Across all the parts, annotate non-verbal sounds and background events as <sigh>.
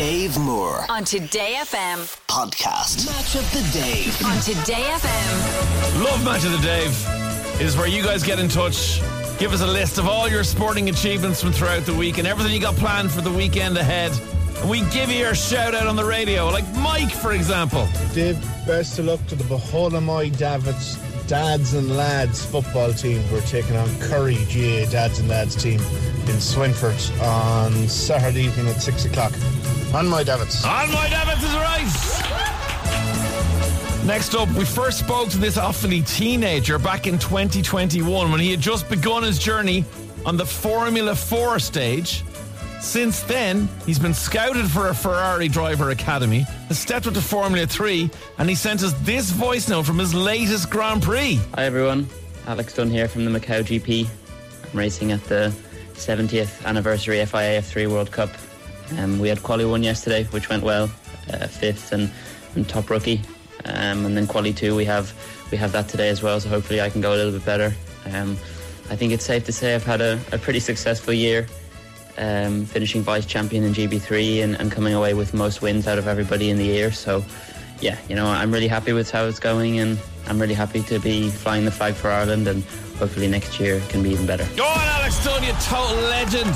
Dave Moore on Today FM. podcast. Match of the Dave. On Today FM. Love Match of the Dave is where you guys get in touch. Give us a list of all your sporting achievements from throughout the week and everything you got planned for the weekend ahead. We give you your shout out on the radio, like Mike, for example. Dave, best of luck to the Bohola Moy Davitts dads and lads football team. We're taking on Curry GA dads and lads team in Swinford on Saturday evening at six o'clock. On my Davitts. On my Davitts is right. Next up, we first spoke to this Offaly teenager back in 2021 when he had just begun his journey on the Formula 4 stage. Since then, he's been scouted for a Ferrari driver academy, has stepped up to Formula 3, and he sent us this voice note from his latest Grand Prix. Hi everyone, Alex Dunn here from the Macau GP. I'm racing at the 70th anniversary FIA F3 World Cup. Um, we had quali one yesterday, which went well, uh, fifth and, and top rookie. Um, and then quali two, we have we have that today as well. So hopefully, I can go a little bit better. Um, I think it's safe to say I've had a, a pretty successful year, um, finishing vice champion in GB3 and, and coming away with most wins out of everybody in the year. So, yeah, you know, I'm really happy with how it's going, and I'm really happy to be flying the flag for Ireland, and hopefully next year can be even better. Go on, Alex Dunn, you total legend.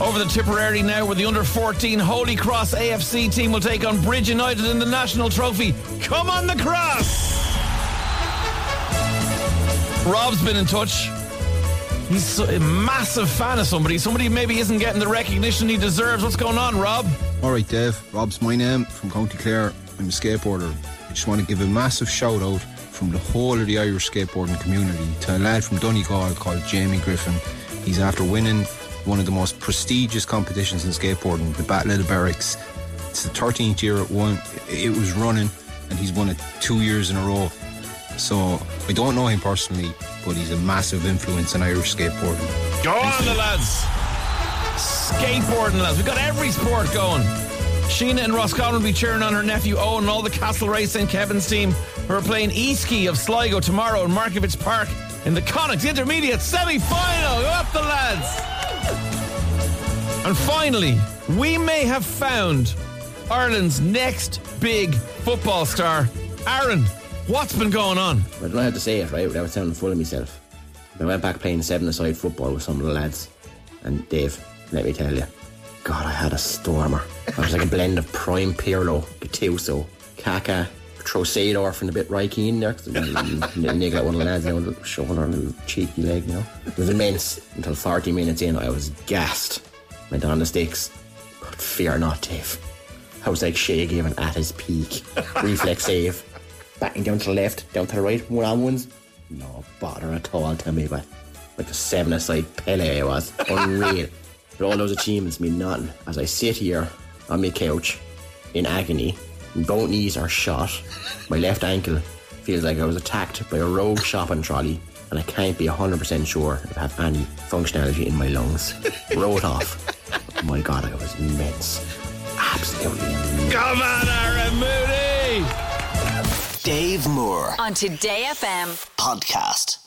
Over the Tipperary now, where the under 14 Holy Cross AFC team will take on Bridge United in the National Trophy. Come on, the cross! Rob's been in touch. He's a massive fan of somebody. Somebody maybe isn't getting the recognition he deserves. What's going on, Rob? All right, Dave. Rob's my name from County Clare. I'm a skateboarder. I just want to give a massive shout out from the whole of the Irish skateboarding community to a lad from Donegal called Jamie Griffin. He's after winning one of the most prestigious competitions in skateboarding, the Battle of the Barracks. It's the 13th year it won. It was running, and he's won it two years in a row. So I don't know him personally, but he's a massive influence in Irish skateboarding. Go on, the lads. Skateboarding, lads. We've got every sport going. Sheena and Roscommon will be cheering on her nephew Owen and all the Castlerea and Kevin's team who are playing Easkey of Sligo tomorrow in Markievicz Park in the Connacht Intermediate semi-final. Go up the lads. And finally, we may have found Ireland's next big football star. Aaron, what's been going on? I don't how to say it, right, without sounding full of myself. I went back playing seven-a-side football with some of the lads. And Dave, let me tell you, God, I had a stormer. I was like a blend of Prime Pirlo, Gattuso, Kaka, Trosador and a bit Roy Keane there. 'cause I niggle at one of the lads, you know, little shoulder, little cheeky leg, you know. It was immense. Until 40 minutes in, I was gassed. Went on the sticks. But fear not, Dave. I was like Shay Given at his peak. Reflex save. Batting down to the left, down to the right, one on ones. No bother at all to me, but like a seven aside Pele was. <laughs> Unreal. but all those achievements mean nothing as I sit here on my couch in agony. Both knees are shot. My left ankle feels like I was attacked by a rogue shopping trolley, and I can't be 100% sure if I have any functionality in my lungs. Wrote off. <laughs> My god, I was immense. Absolutely immense. Come on! Dave Moore On Today FM. podcast.